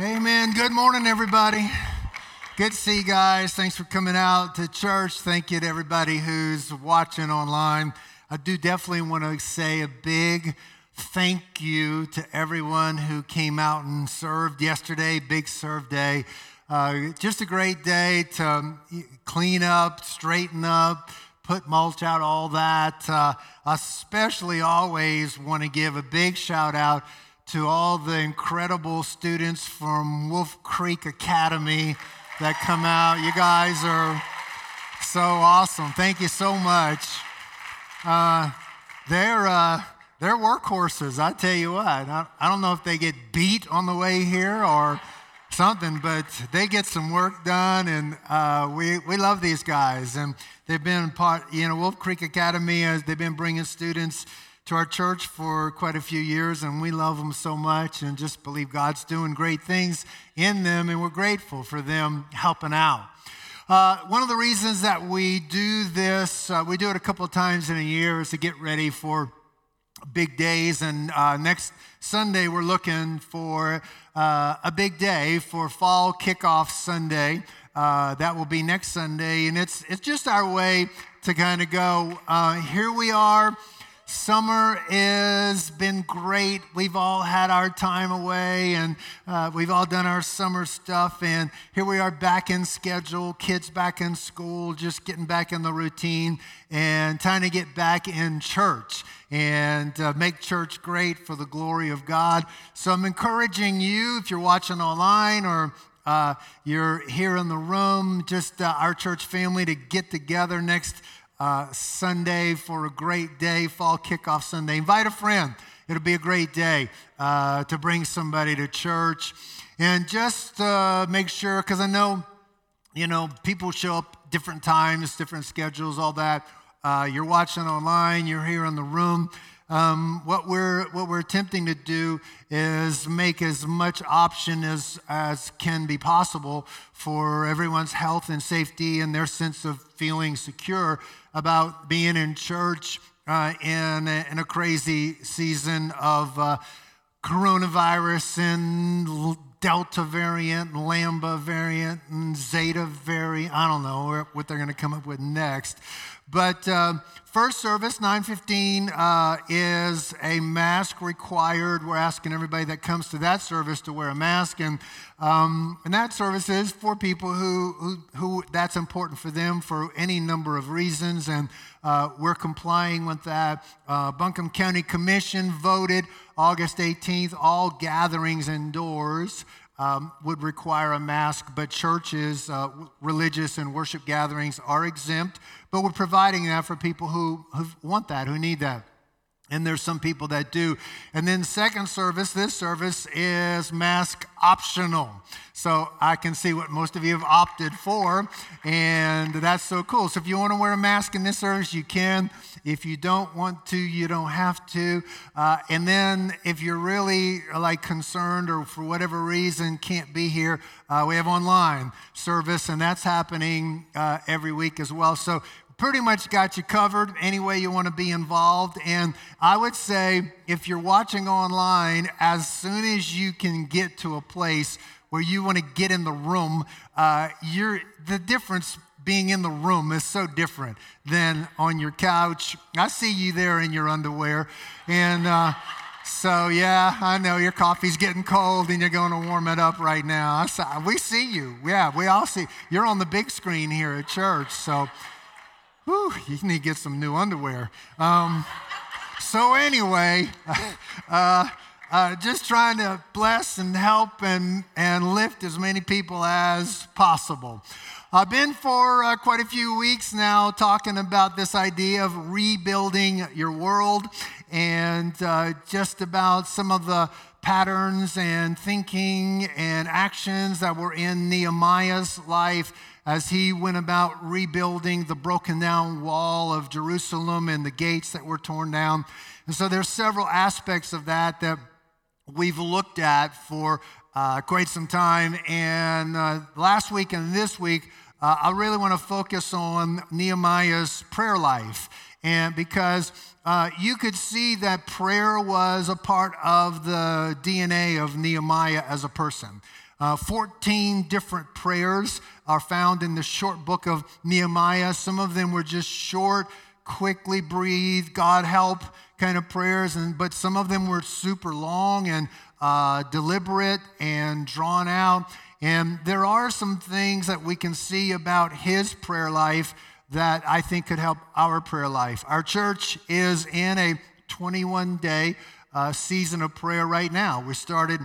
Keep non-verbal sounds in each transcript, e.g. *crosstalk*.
Amen. Good morning, everybody. Good to see you guys. Thanks for coming out to church. Thank you to everybody who's watching online. I do definitely want to say a big thank you to everyone who came out and served yesterday, big serve day. Uh, just a great day to clean up, straighten up, put mulch out, all that. Uh, especially always want to give a big shout out to all the incredible students from Wolf Creek Academy that come out. You guys are so awesome. Thank you so much. Uh, they're, uh, they're workhorses, I tell you what. I, I don't know if they get beat on the way here or something, but they get some work done, and uh, we, we love these guys. And they've been part, you know, Wolf Creek Academy, they've been bringing students to our church for quite a few years, and we love them so much and just believe God's doing great things in them, and we're grateful for them helping out. Uh, one of the reasons that we do this, uh, we do it a couple of times in a year, is to get ready for big days. And uh, next Sunday, we're looking for uh, a big day for Fall Kickoff Sunday. Uh, that will be next Sunday, and it's it's just our way to kind of go. Uh, here we are Summer has been great. We've all had our time away and uh, we've all done our summer stuff. And here we are back in schedule, kids back in school, just getting back in the routine and trying to get back in church and uh, make church great for the glory of God. So I'm encouraging you, if you're watching online or uh, you're here in the room, just uh, our church family to get together next uh, Sunday for a great day, fall kickoff Sunday. Invite a friend. It'll be a great day uh, to bring somebody to church. And just uh, make sure, because I know, you know, people show up different times, different schedules, all that. Uh, you're watching online, you're here in the room. Um, what we're what we're attempting to do is make as much option as as can be possible for everyone's health and safety and their sense of feeling secure about being in church uh, in, a, in a crazy season of uh, coronavirus and Delta variant, and Lambda variant, and Zeta variant. I don't know what they're going to come up with next. But uh, first service, 9:15, uh, is a mask required. We're asking everybody that comes to that service to wear a mask, and um, and that service is for people who, who, who that's important for them for any number of reasons, and uh, we're complying with that. Uh, Buncombe County Commission voted August 18th, all gatherings indoors um, would require a mask, but churches, uh, religious and worship gatherings are exempt. But we're providing that for people who, who want that, who need that. And there's some people that do. And then, second service, this service is mask optional. So I can see what most of you have opted for, and that's so cool. So if you want to wear a mask in this service, you can. If you don't want to, you don't have to. Uh, and then, if you're really like concerned or for whatever reason can't be here, uh, we have online service, and that's happening uh, every week as well. So pretty much got you covered any way you want to be involved. And I would say if you're watching online, as soon as you can get to a place where you want to get in the room, uh, you're, the difference being in the room is so different than on your couch. I see you there in your underwear. And uh, so, yeah, I know your coffee's getting cold and you're going to warm it up right now. Saw, we see you. Yeah, we all see. You're on the big screen here at church. So, whew, you need to get some new underwear. Um, so, anyway, *laughs* uh, uh, just trying to bless and help and, and lift as many people as possible. I've been for uh, quite a few weeks now talking about this idea of rebuilding your world and uh, just about some of the patterns and thinking and actions that were in Nehemiah's life as he went about rebuilding the broken down wall of Jerusalem and the gates that were torn down. And so there's several aspects of that that we've looked at for uh, quite some time. And uh, last week and this week, uh, I really want to focus on Nehemiah's prayer life. And because uh, you could see that prayer was a part of the DNA of Nehemiah as a person. Uh, 14 different prayers are found in the short book of Nehemiah. Some of them were just short, quickly breathe, God help kind of prayers, and, but some of them were super long and uh, deliberate and drawn out. And there are some things that we can see about his prayer life that I think could help our prayer life. Our church is in a 21 day uh, season of prayer right now. We started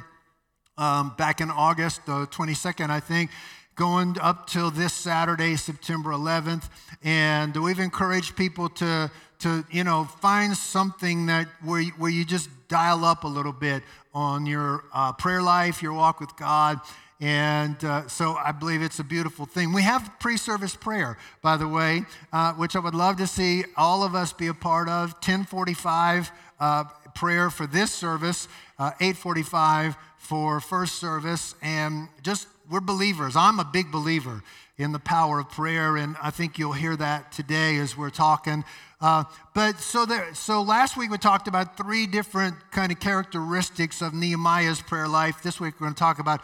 um, back in August, the 22nd, I think, going up till this Saturday, September 11th. And we've encouraged people to, to you know, find something that where you, where you just dial up a little bit on your uh, prayer life, your walk with God. And uh, so I believe it's a beautiful thing. We have pre service prayer, by the way, uh, which I would love to see all of us be a part of. 1045 uh, prayer for this service, uh, 845 for first service. And just, we're believers. I'm a big believer in the power of prayer, and I think you'll hear that today as we're talking. Uh, but so there, so last week we talked about three different kind of characteristics of Nehemiah's prayer life. This week we're going to talk about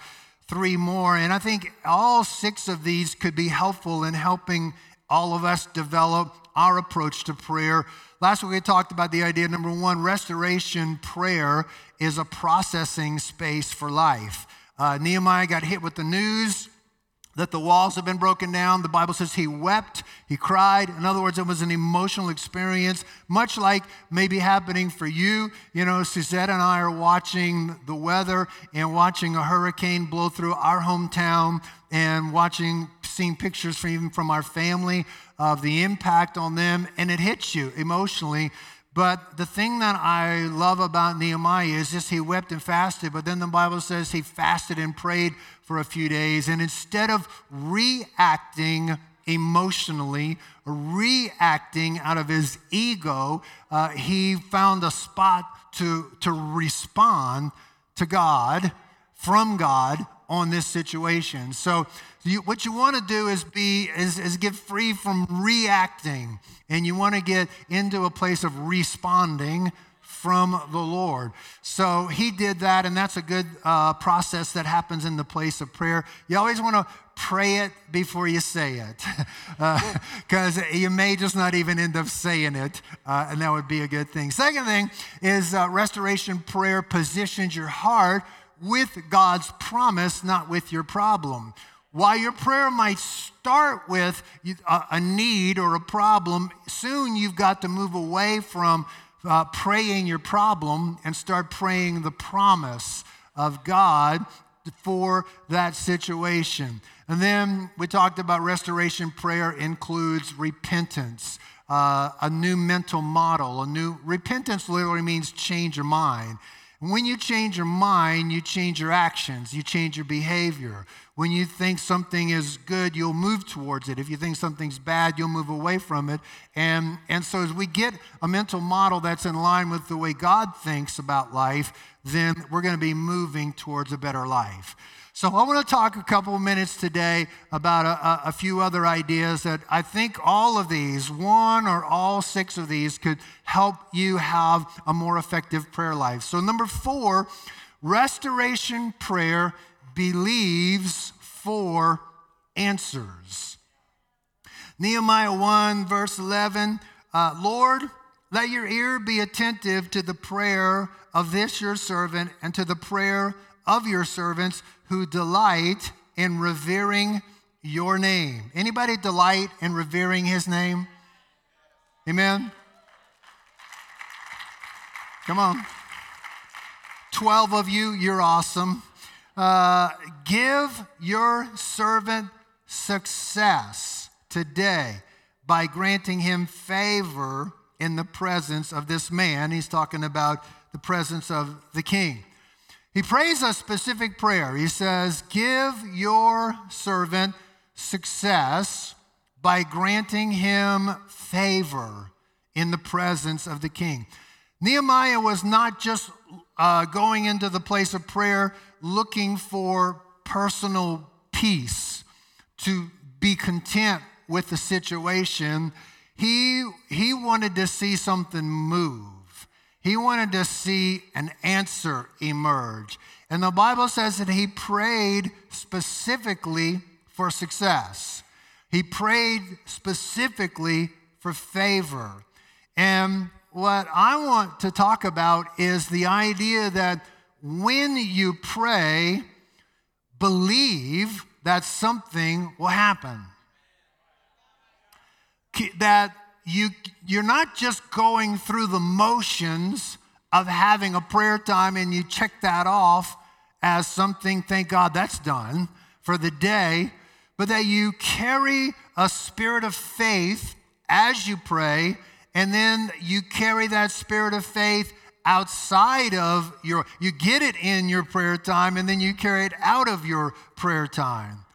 three more, and I think all six of these could be helpful in helping all of us develop our approach to prayer. Last week we talked about the idea number one, restoration prayer is a processing space for life. Uh, Nehemiah got hit with the news that the walls have been broken down. The Bible says he wept, he cried. In other words, it was an emotional experience, much like maybe happening for you. You know, Suzette and I are watching the weather and watching a hurricane blow through our hometown and watching, seeing pictures from even from our family of the impact on them, and it hits you emotionally. But the thing that I love about Nehemiah is just he wept and fasted, but then the Bible says he fasted and prayed for a few days. And instead of reacting emotionally, reacting out of his ego, uh, he found a spot to, to respond to God, from God, on this situation. So, you, what you want to do is be is, is get free from reacting, and you want to get into a place of responding from the Lord. So he did that, and that's a good uh, process that happens in the place of prayer. You always want to pray it before you say it, because *laughs* uh, you may just not even end up saying it, uh, and that would be a good thing. Second thing is uh, restoration prayer positions your heart with God's promise, not with your problem. While your prayer might start with a need or a problem, soon you've got to move away from uh, praying your problem and start praying the promise of God for that situation. And then we talked about restoration prayer includes repentance, uh, a new mental model. A new repentance literally means change your mind. When you change your mind, you change your actions, you change your behavior. When you think something is good, you'll move towards it. If you think something's bad, you'll move away from it. And, and so, as we get a mental model that's in line with the way God thinks about life, then we're going to be moving towards a better life. So, I want to talk a couple of minutes today about a, a, few other ideas that I think all of these, one or all six of these, could help you have a more effective prayer life. So, number four, restoration prayer believes for answers. Nehemiah 1, verse 11 uh, Lord, let your ear be attentive to the prayer of this your servant and to the prayer of your servants who delight in revering your name. Anybody delight in revering his name? Amen. Come on. 12 of you, you're awesome. Uh, give your servant success today by granting him favor in the presence of this man. He's talking about the presence of the king. He prays a specific prayer. He says, Give your servant success by granting him favor in the presence of the king. Nehemiah was not just uh, going into the place of prayer looking for personal peace, to be content with the situation. He, he wanted to see something move. He wanted to see an answer emerge. And the Bible says that he prayed specifically for success. He prayed specifically for favor. And what I want to talk about is the idea that when you pray, believe that something will happen. That you, you're not just going through the motions of having a prayer time and you check that off as something, thank God that's done for the day, but that you carry a spirit of faith as you pray, and then you carry that spirit of faith outside of your, you get it in your prayer time, and then you carry it out of your prayer time.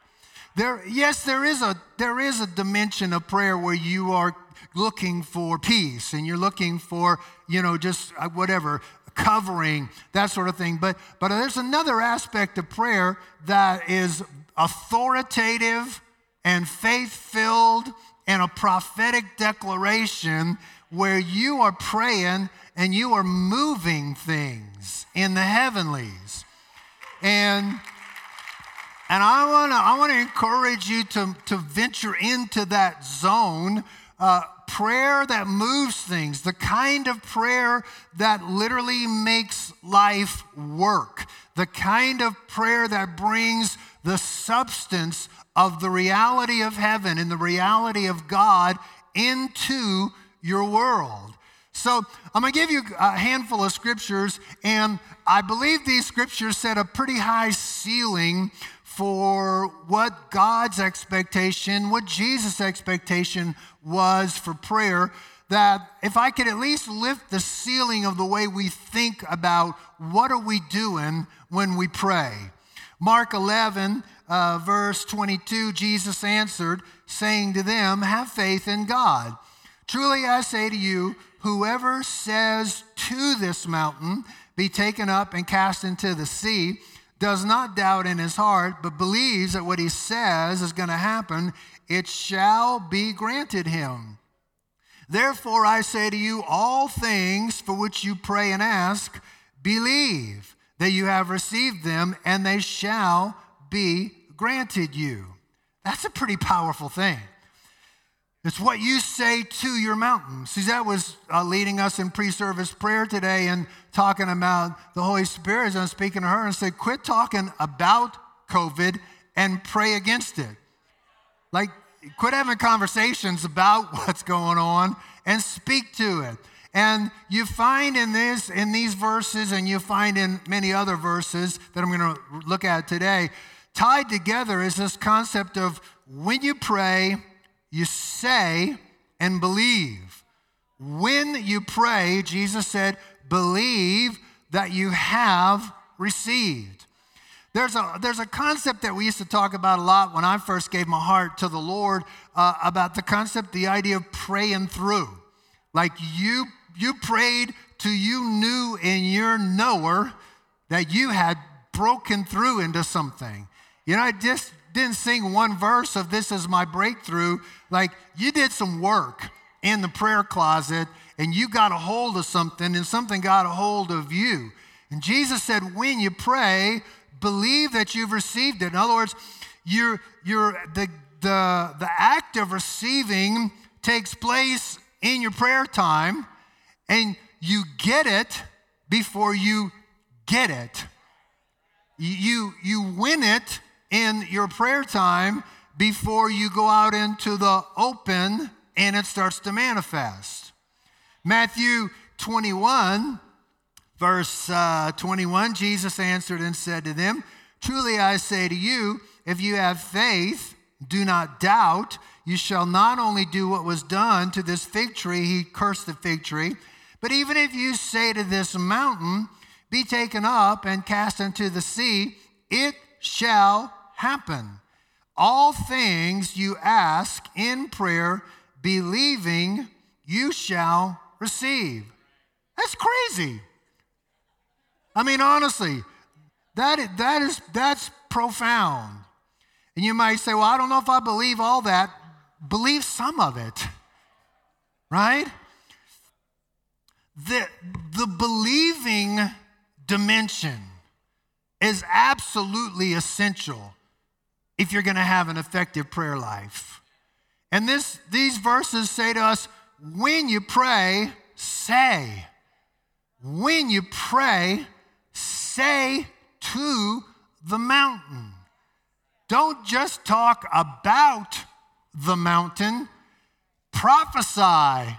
There, yes, there is a there is a dimension of prayer where you are looking for peace and you're looking for, you know, just uh, whatever, covering, that sort of thing. But, but there's another aspect of prayer that is authoritative and faith filled and a prophetic declaration where you are praying and you are moving things in the heavenlies. And and I want to I want to encourage you to, to venture into that zone uh, prayer that moves things, the kind of prayer that literally makes life work, the kind of prayer that brings the substance of the reality of heaven and the reality of God into your world. So, I'm going to give you a handful of scriptures, and I believe these scriptures set a pretty high ceiling for what God's expectation, what Jesus' expectation was for prayer. That if I could at least lift the ceiling of the way we think about what are we doing when we pray. Mark 11, uh, verse 22, Jesus answered, saying to them, Have faith in God. Truly I say to you, whoever says to this mountain, Be taken up and cast into the sea, does not doubt in his heart, but believes that what he says is going to happen, it shall be granted him. Therefore, I say to you, all things for which you pray and ask, believe that you have received them, and they shall be granted you. That's a pretty powerful thing. It's what you say to your mountain. Suzette was uh, leading us in pre service prayer today and talking about the Holy Spirit. And I'm speaking to her and said, quit talking about COVID and pray against it. Like, quit having conversations about *laughs* what's going on and speak to it. And you find in this, in these verses, and you find in many other verses that I'm going to look at today, tied together is this concept of when you pray, you say and believe. When you pray, Jesus said, believe that you have received. There's a, there's a concept that we used to talk about a lot when I first gave my heart to the Lord uh, about the concept, the idea of praying through. Like you, you prayed to you knew in your knower that you had broken through into something. You know, I just didn't sing one verse of This is my breakthrough. Like you did some work in the prayer closet and you got a hold of something and something got a hold of you. And Jesus said, when you pray, believe that you've received it. In other words, you're, you're, the, the, the act of receiving takes place in your prayer time and you get it before you get it. You, you win it in your prayer time before you go out into the open and it starts to manifest. Matthew 21, verse uh, 21, Jesus answered and said to them, Truly I say to you, if you have faith, do not doubt, you shall not only do what was done to this fig tree, he cursed the fig tree, but even if you say to this mountain, Be taken up and cast into the sea, it shall happen. All things you ask in prayer, believing you shall receive. That's crazy. I mean, honestly, that, that is, that's profound. And you might say, well, I don't know if I believe all that. Believe some of it, right? The, the believing dimension is absolutely essential if you're going to have an effective prayer life. And this, these verses say to us when you pray, say. When you pray, say to the mountain. Don't just talk about the mountain, prophesy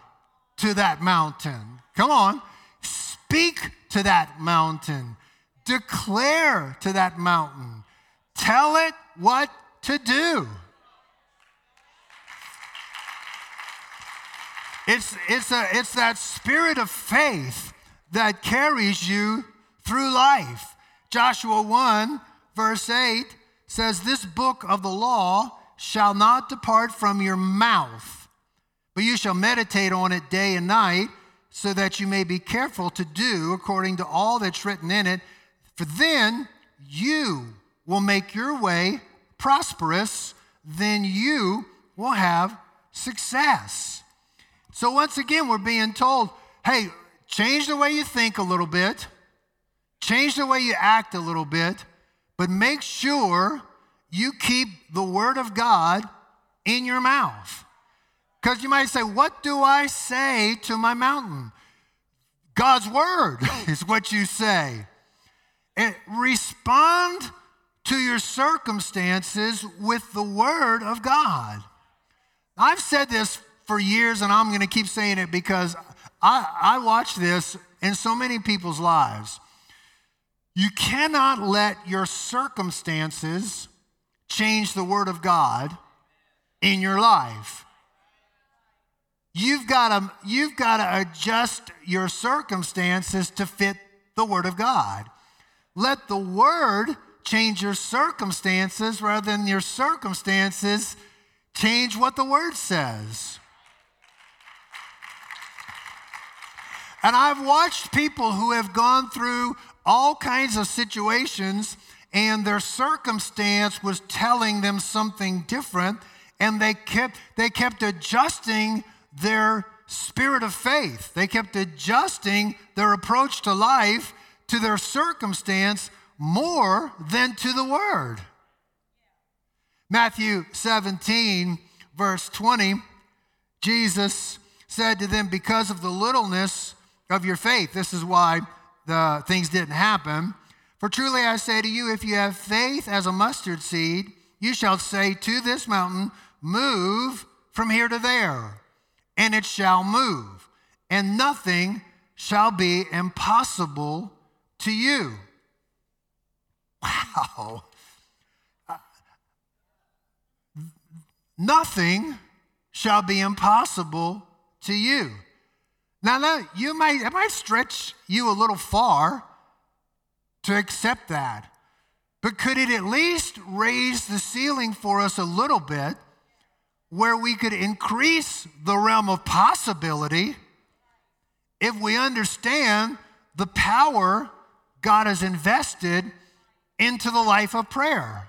to that mountain. Come on, speak to that mountain, declare to that mountain, tell it what to do. It's, it's, a, it's that spirit of faith that carries you through life. Joshua 1, verse 8 says, This book of the law shall not depart from your mouth, but you shall meditate on it day and night, so that you may be careful to do according to all that's written in it. For then you will make your way prosperous, then you will have success. So, once again, we're being told hey, change the way you think a little bit, change the way you act a little bit, but make sure you keep the Word of God in your mouth. Because you might say, What do I say to my mountain? God's Word *laughs* is what you say. Respond to your circumstances with the Word of God. I've said this for years, and I'm going to keep saying it because I, I watch this in so many people's lives. You cannot let your circumstances change the Word of God in your life. You've got to, you've got to adjust your circumstances to fit the Word of God. Let the Word change your circumstances rather than your circumstances change what the Word says. And I've watched people who have gone through all kinds of situations and their circumstance was telling them something different and they kept they kept adjusting their spirit of faith. They kept adjusting their approach to life to their circumstance more than to the word. Matthew 17 verse 20 Jesus said to them because of the littleness of your faith. This is why the things didn't happen. For truly I say to you, if you have faith as a mustard seed, you shall say to this mountain, Move from here to there, and it shall move, and nothing shall be impossible to you. Wow. nothing shall be impossible to you. Now, now you might, it might stretch you a little far to accept that. But could it at least raise the ceiling for us a little bit where we could increase the realm of possibility if we understand the power God has invested into the life of prayer?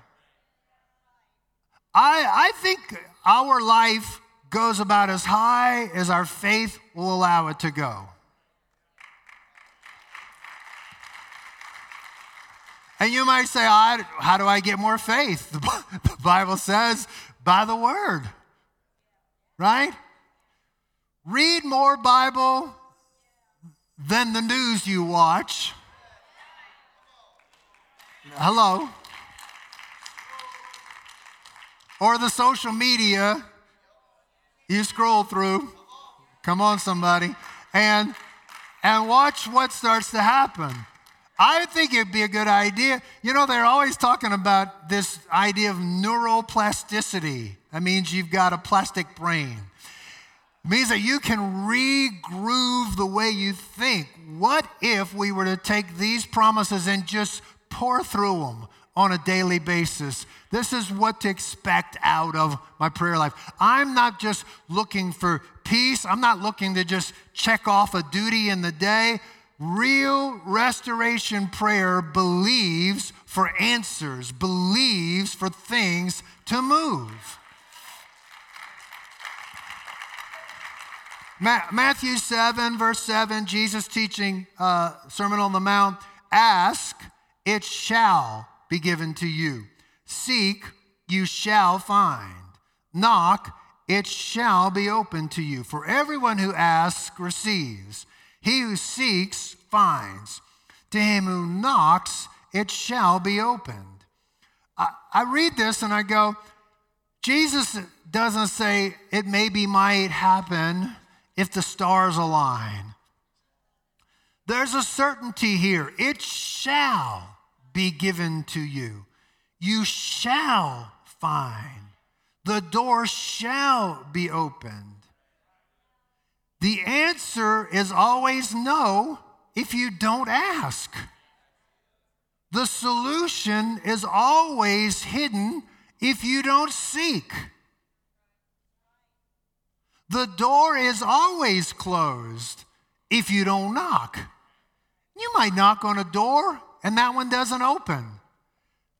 I, I think our life goes about as high as our faith will allow it to go. And you might say, How do I get more faith? *laughs* The Bible says, by the word, right? Read more Bible than the news you watch. Hello. Or the social media you scroll through. Come on, somebody. And and watch what starts to happen. I think it'd be a good idea. You know, they're always talking about this idea of neuroplasticity. That means you've got a plastic brain. It means that you can regroove the way you think. What if we were to take these promises and just pour through them on a daily basis? This is what to expect out of my prayer life. I'm not just looking for peace, I'm not looking to just check off a duty in the day. Real restoration prayer believes for answers, believes for things to move. Matthew 7, verse 7, Jesus teaching uh, Sermon on the Mount ask, it shall be given to you. Seek, you shall find. Knock, it shall be open to you. For everyone who asks receives, he who seeks finds. To him who knocks, it shall be opened. I, I read this and I go, Jesus doesn't say it maybe might happen if the stars align. There's a certainty here. It shall be given to you. You shall find. The door shall be opened. The answer is always no if you don't ask. The solution is always hidden if you don't seek. The door is always closed if you don't knock. You might knock on a door and that one doesn't open.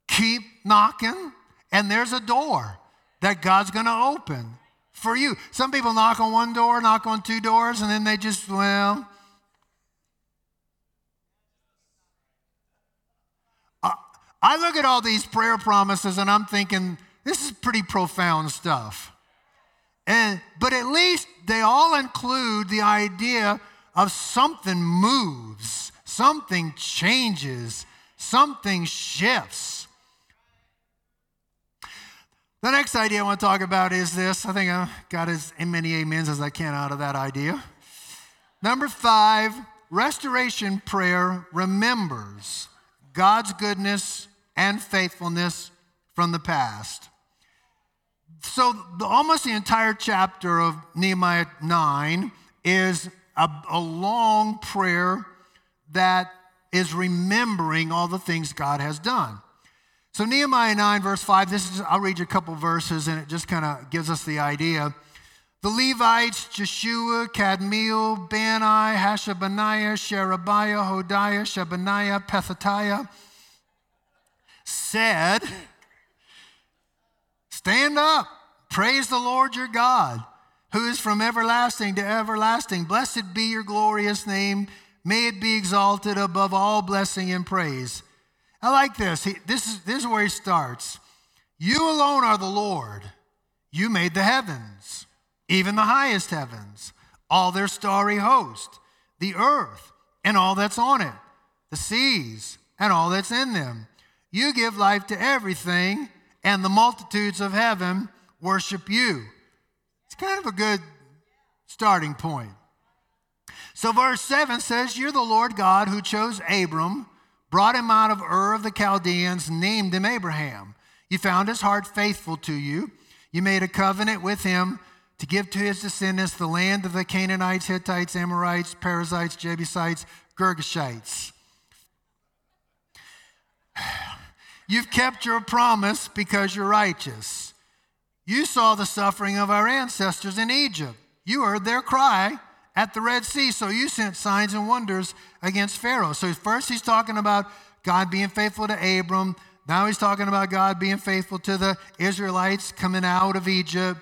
Keep knocking, and there's a door that God's going to open for you. Some people knock on one door, knock on two doors, and then they just, well, I look at all these prayer promises and I'm thinking, this is pretty profound stuff. And, but at least they all include the idea of something moves, something changes, something shifts. The next idea I want to talk about is this. I think I got as many amens as I can out of that idea. Number five, restoration prayer remembers God's goodness and faithfulness from the past. So, the, almost the entire chapter of Nehemiah 9 is a, a long prayer that is remembering all the things God has done. So, Nehemiah 9, verse 5, this is, I'll read you a couple verses and it just kind of gives us the idea. The Levites, Jeshua, Kadmiel, Bani, Hashabaniah, Sherebiah, Hodiah, Shebaniah, Pethathiah, said, Stand up, praise the Lord your God, who is from everlasting to everlasting. Blessed be your glorious name. May it be exalted above all blessing and praise. I like this. He, this, is, this is where he starts. You alone are the Lord. You made the heavens even the highest heavens, all their starry host, the earth and all that's on it, the seas and all that's in them. You give life to everything, and the multitudes of heaven worship you. It's kind of a good starting point. So, verse 7 says, You're the Lord God who chose Abram, brought him out of Ur of the Chaldeans, named him Abraham. You found his heart faithful to you. You made a covenant with him to give to his descendants the land of the Canaanites, Hittites, Amorites, Perizzites, Jebusites, Girgashites. *sighs* You've kept your promise because you're righteous. You saw the suffering of our ancestors in Egypt. You heard their cry at the Red Sea, so you sent signs and wonders against Pharaoh. So, first he's talking about God being faithful to Abram. Now he's talking about God being faithful to the Israelites coming out of Egypt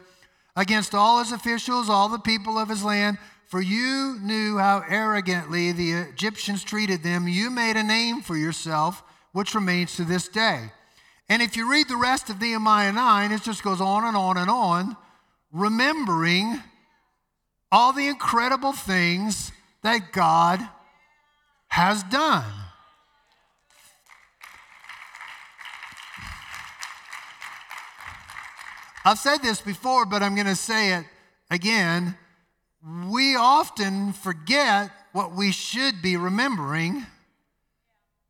against all his officials, all the people of his land. For you knew how arrogantly the Egyptians treated them. You made a name for yourself, which remains to this day. And if you read the rest of Nehemiah 9, it just goes on and on and on, remembering all the incredible things that God has done. I've said this before, but I'm going to say it again. We often forget what we should be remembering,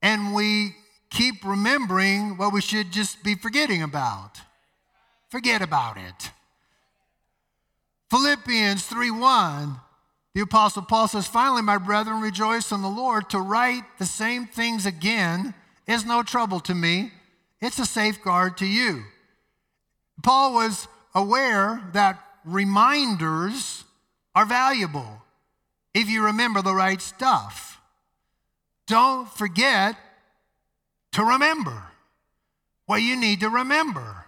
and we keep remembering what we should just be forgetting about. Forget about it. Philippians 3:1 the apostle Paul says, "Finally, my brethren, rejoice in the Lord. To write the same things again is no trouble to me. It's a safeguard to you." Paul was aware that reminders are valuable if you remember the right stuff. Don't forget to remember what you need to remember.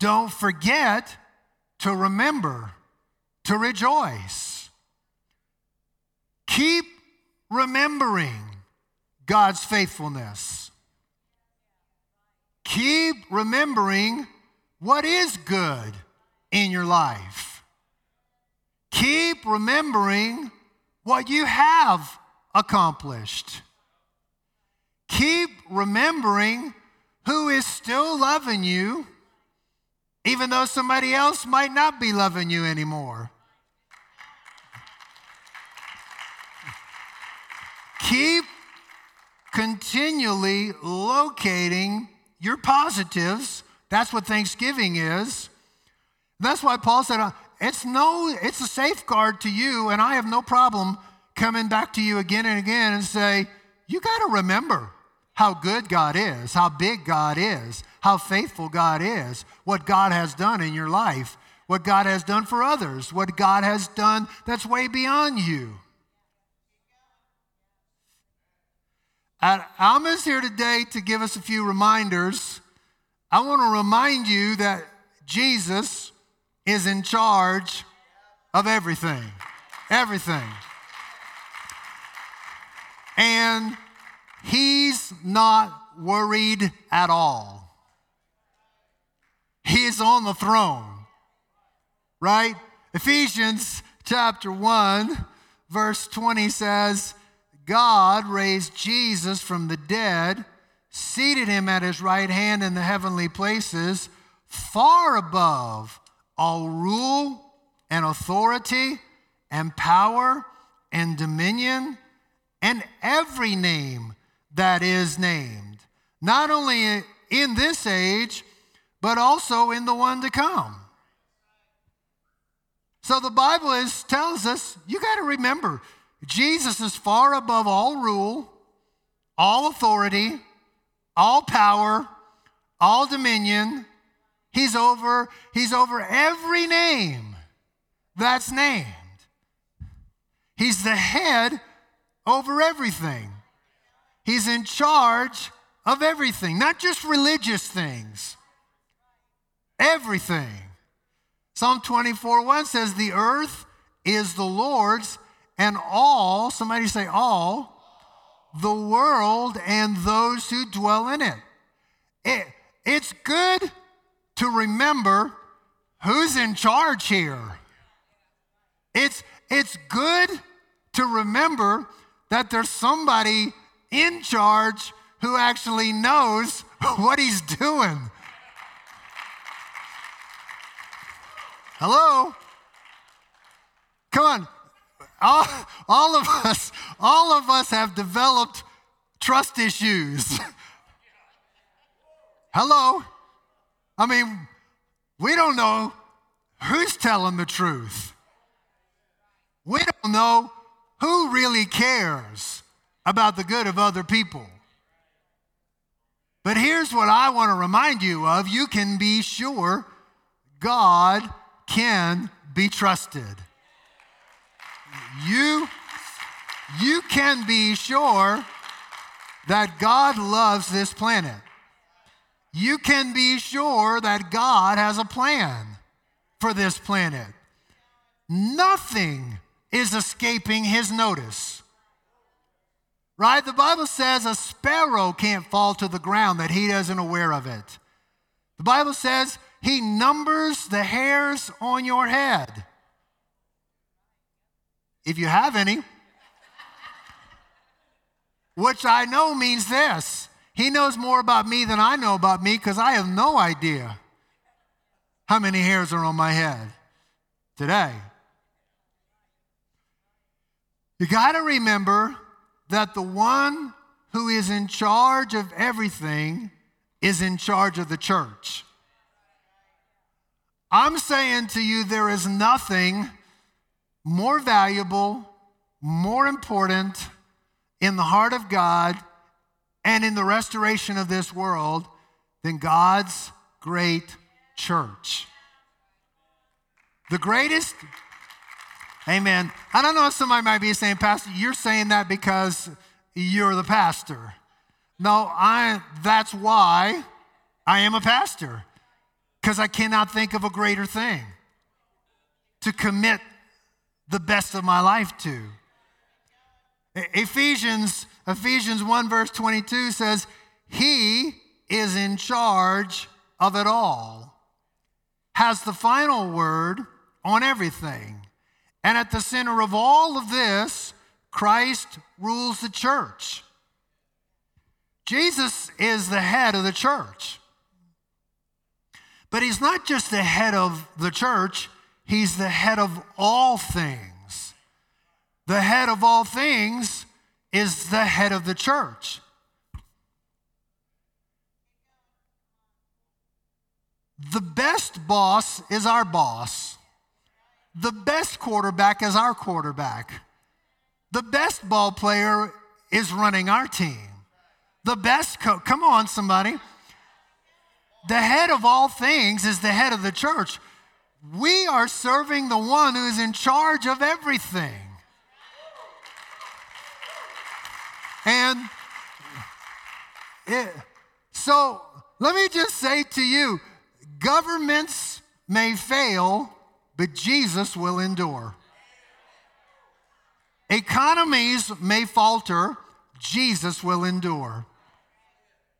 Don't forget to remember to rejoice. Keep remembering God's faithfulness. keep remembering what is good in your life. Keep remembering what you have accomplished. Keep remembering who is still loving you, even though somebody else might not be loving you anymore. Keep continually locating your positives. That's what Thanksgiving is. That's why Paul said, uh, it's no, it's a safeguard to you, and I have no problem coming back to you again and again and say, you got to remember how good God is, how big God is, how faithful God is, what God has done in your life, what God has done for others, what God has done that's way beyond you. Alma's here today to give us a few reminders. I want to remind you that Jesus is in charge of everything. Everything. And he's not worried at all. He is on the throne, right? Ephesians chapter 1, verse 20 says, God raised Jesus from the dead, seated him at his right hand in the heavenly places, far above all rule and authority and power and dominion and every name that is named, not only in this age, but also in the one to come. So the Bible is, tells us you got to remember Jesus is far above all rule, all authority, all power, all dominion. He's over, he's over every name that's named. He's the head over everything. He's in charge of everything, not just religious things, everything. Psalm 24 1 says, The earth is the Lord's and all, somebody say all, the world and those who dwell in it. it. It's good to remember who's in charge here. It's, it's good to remember that there's somebody in charge who actually knows *laughs* what he's doing. Hello? Come on, all, all of us, all of us have developed trust issues. *laughs* Hello? I mean, we don't know who's telling the truth. We don't know who really cares about the good of other people. But here's what I want to remind you of you can be sure God can be trusted you, you can be sure that God loves this planet. You can be sure that God has a plan for this planet. Nothing is escaping his notice. Right? The Bible says a sparrow can't fall to the ground that he isn't aware of it. The Bible says he numbers the hairs on your head if you have any. Which I know means this He knows more about me than I know about me because I have no idea how many hairs are on my head today. You got to remember that the one who is in charge of everything is in charge of the church. I'm saying to you, there is nothing more valuable, more important in the heart of God and in the restoration of this world than God's great church. The greatest, amen. I don't know if somebody might be saying, Pastor, you're saying that because you're the pastor. No, I, that's why I am a pastor, because I cannot think of a greater thing to commit the best of my life to. Ephesians, Ephesians 1, verse 22 says, He is in charge of it all, has the final word on everything. And at the center of all of this, Christ rules the church. Jesus is the head of the church. But he's not just the head of the church, he's the head of all things. The head of all things is the head of the church. The best boss is our boss. The best quarterback is our quarterback. The best ball player is running our team. The best coach, come on, somebody. The head of all things is the head of the church. We are serving the one who is in charge of everything. And it, so let me just say to you governments may fail, but Jesus will endure. Economies may falter, Jesus will endure.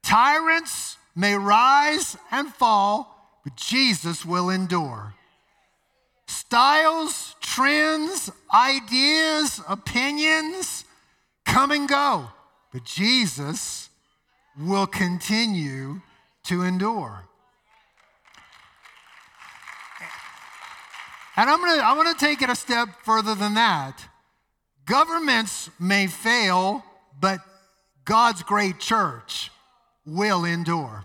Tyrants may rise and fall, but Jesus will endure. Styles, trends, ideas, opinions come and go, but Jesus will continue to endure. And I'm gonna, I want to take it a step further than that. Governments may fail, but God's great church will endure.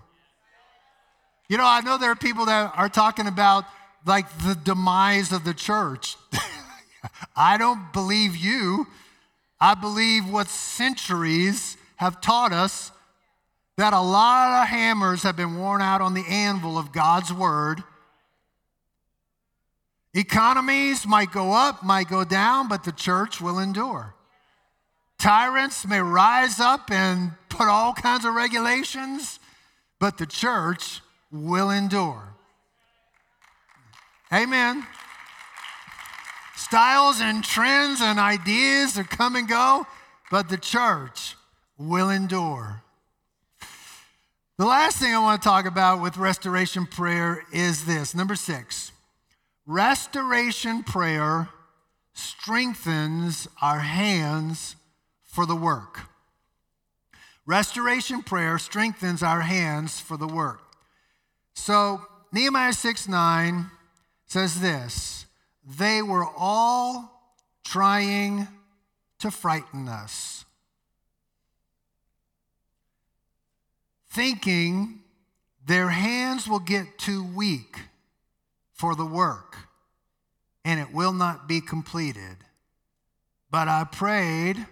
You know, I know there are people that are talking about like the demise of the church. *laughs* I don't believe you. I believe what centuries have taught us that a lot of hammers have been worn out on the anvil of God's word. Economies might go up, might go down, but the church will endure. Tyrants may rise up and put all kinds of regulations, but the church will endure. Amen. Styles and trends and ideas are come and go, but the church will endure. The last thing I want to talk about with restoration prayer is this number six restoration prayer strengthens our hands for the work. Restoration prayer strengthens our hands for the work. So, Nehemiah 6 9 says this They were all trying to frighten us, thinking their hands will get too weak for the work and it will not be completed. But I prayed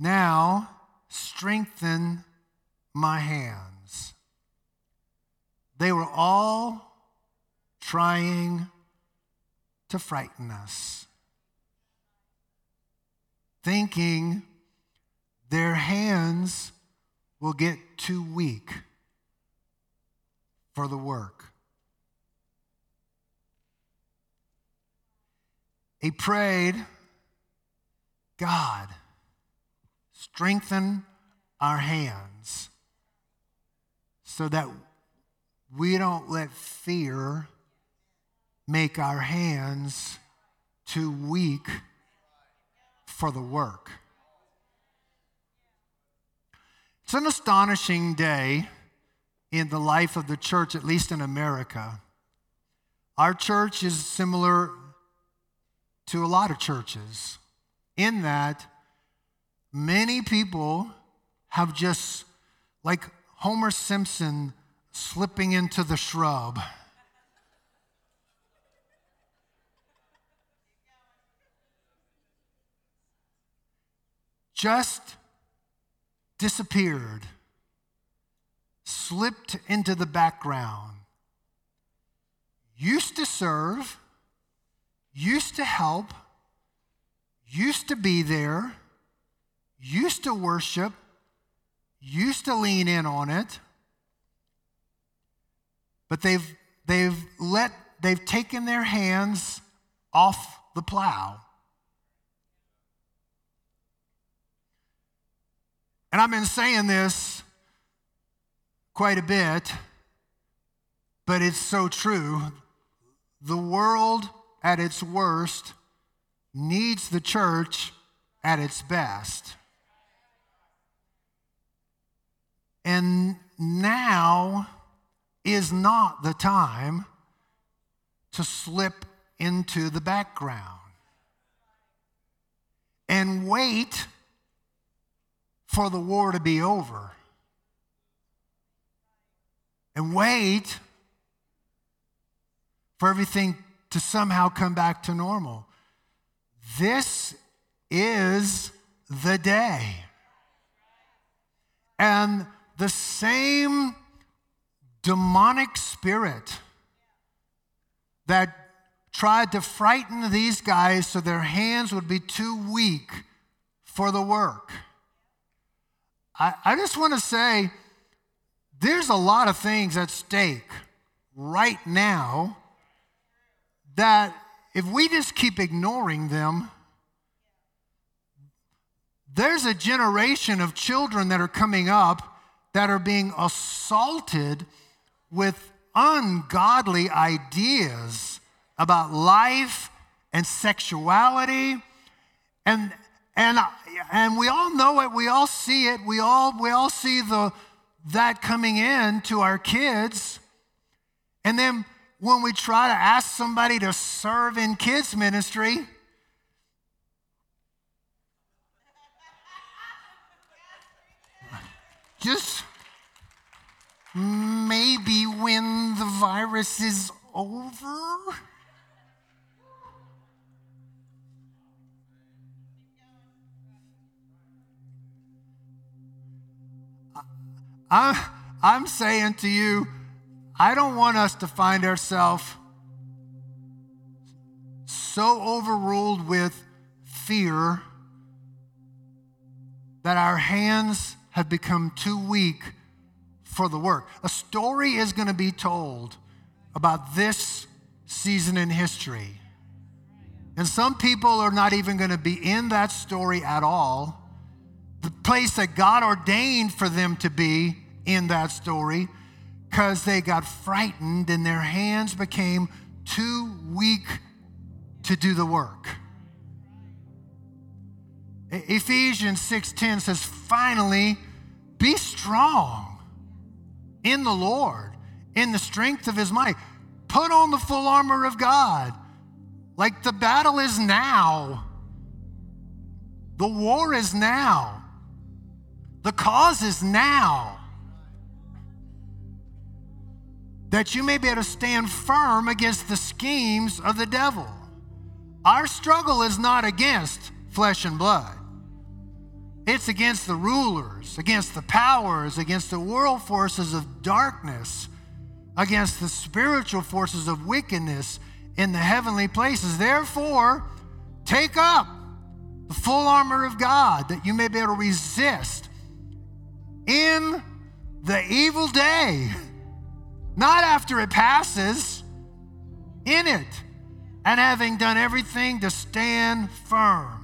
now, strengthen my hands. They were all trying to frighten us, thinking their hands will get too weak for the work. He prayed, God, strengthen our hands so that we don't let fear make our hands too weak for the work. It's an astonishing day in the life of the church, at least in America. Our church is similar to a lot of churches in that Many people have just, like Homer Simpson slipping into the shrub. Just disappeared, slipped into the background, used to serve, used to help, used to be there used to worship, used to lean in on it, but they've, they've let, they've taken their hands off the plow. And I've been saying this quite a bit, but it's so true. The world at its worst needs the church at its best. And now is not the time to slip into the background and wait for the war to be over. And wait for everything to somehow come back to normal. This is the day. And the same demonic spirit that tried to frighten these guys so their hands would be too weak for the work. I, I just want to say there's a lot of things at stake right now that if we just keep ignoring them, there's a generation of children that are coming up that are being assaulted with ungodly ideas about life and sexuality. And and and we all know it. We all see it. We all we all see the that coming in to our kids. And then when we try to ask somebody to serve in kids ministry just maybe when the virus is over. I'm, I'm saying to you, I don't want us to find ourselves so overruled with fear that our hands have become too weak for the work. A story is going to be told about this season in history. And some people are not even going to be in that story at all. The place that God ordained for them to be in that story, because they got frightened and their hands became too weak to do the work. Ephesians 6:10 says, "Finally, be strong in the Lord, in the strength of his might. Put on the full armor of God. Like the battle is now. The war is now. The cause is now. That you may be able to stand firm against the schemes of the devil. Our struggle is not against flesh and blood. It's against the rulers, against the powers, against the world forces of darkness, against the spiritual forces of wickedness in the heavenly places. Therefore, take up the full armor of God that you may be able to resist in the evil day, *laughs* not after it passes, in it, and having done everything to stand firm.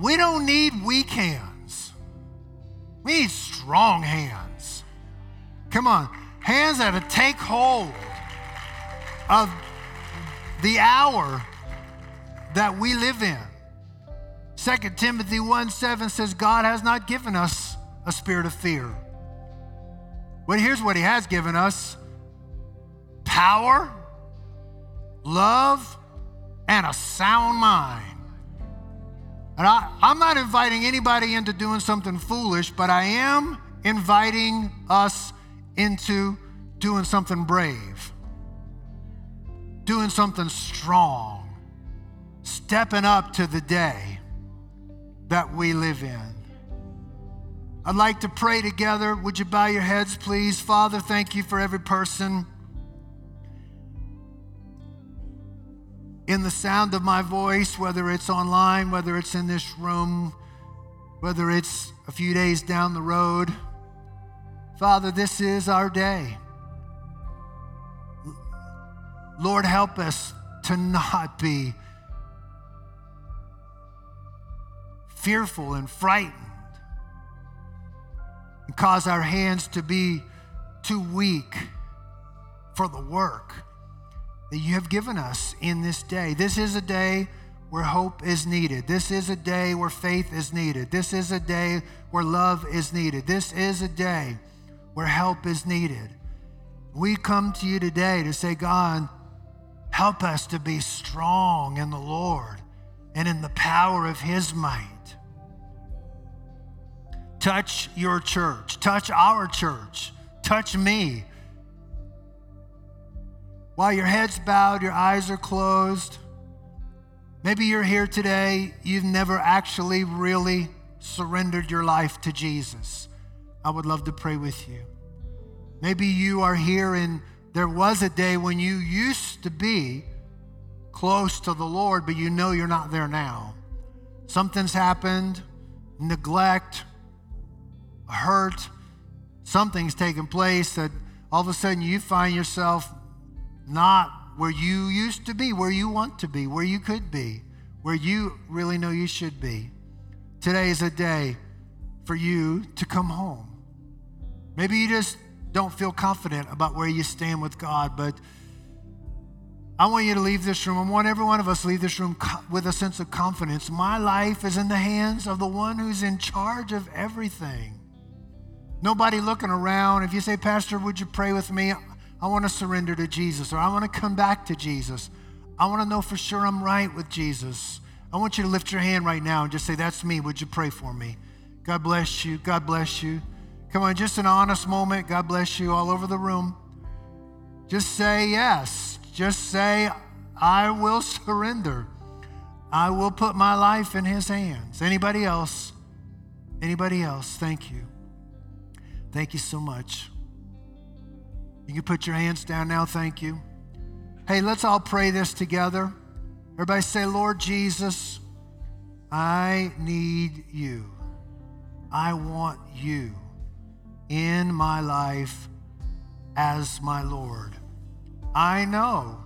We don't need weak hands. We need strong hands. Come on, hands that take hold of the hour that we live in. 2 Timothy 1 7 says, God has not given us a spirit of fear. But here's what He has given us power, love, and a sound mind. And I, I'm not inviting anybody into doing something foolish, but I am inviting us into doing something brave, doing something strong, stepping up to the day that we live in. I'd like to pray together. Would you bow your heads, please? Father, thank you for every person in the sound of my voice, whether it's online, whether it's in this room, whether it's a few days down the road. Father, this is our day. Lord, help us to not be fearful and frightened. Cause our hands to be too weak for the work that you have given us in this day. This is a day where hope is needed. This is a day where faith is needed. This is a day where love is needed. This is a day where help is needed. We come to you today to say, God, help us to be strong in the Lord and in the power of His might. Touch your church, touch our church, touch me. While your head's bowed, your eyes are closed. Maybe you're here today, you've never actually really surrendered your life to Jesus. I would love to pray with you. Maybe you are here and there was a day when you used to be close to the Lord, but you know you're not there now. Something's happened, neglect, hurt, something's taken place that all of a sudden you find yourself not where you used to be, where you want to be, where you could be, where you really know you should be. Today is a day for you to come home. Maybe you just don't feel confident about where you stand with God, but I want you to leave this room. I want every one of us to leave this room with a sense of confidence. My life is in the hands of the one who's in charge of everything. Nobody looking around. If you say, Pastor, would you pray with me? I want to surrender to Jesus, or I want to come back to Jesus. I want to know for sure I'm right with Jesus. I want you to lift your hand right now and just say, That's me. Would you pray for me? God bless you. God bless you. Come on, just an honest moment. God bless you all over the room. Just say yes. Just say, I will surrender. I will put my life in his hands. Anybody else? Anybody else? Thank you. Thank you so much. You can put your hands down now. Thank you. Hey, let's all pray this together. Everybody say, Lord Jesus, I need you. I want you in my life as my Lord. I know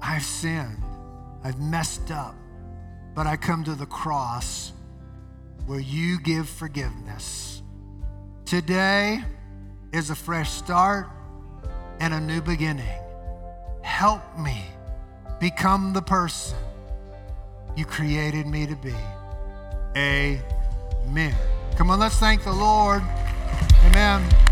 I've sinned, I've messed up, but I come to the cross where you give forgiveness. Today is a fresh start and a new beginning. Help me become the person you created me to be. Amen. Come on, let's thank the Lord. Amen.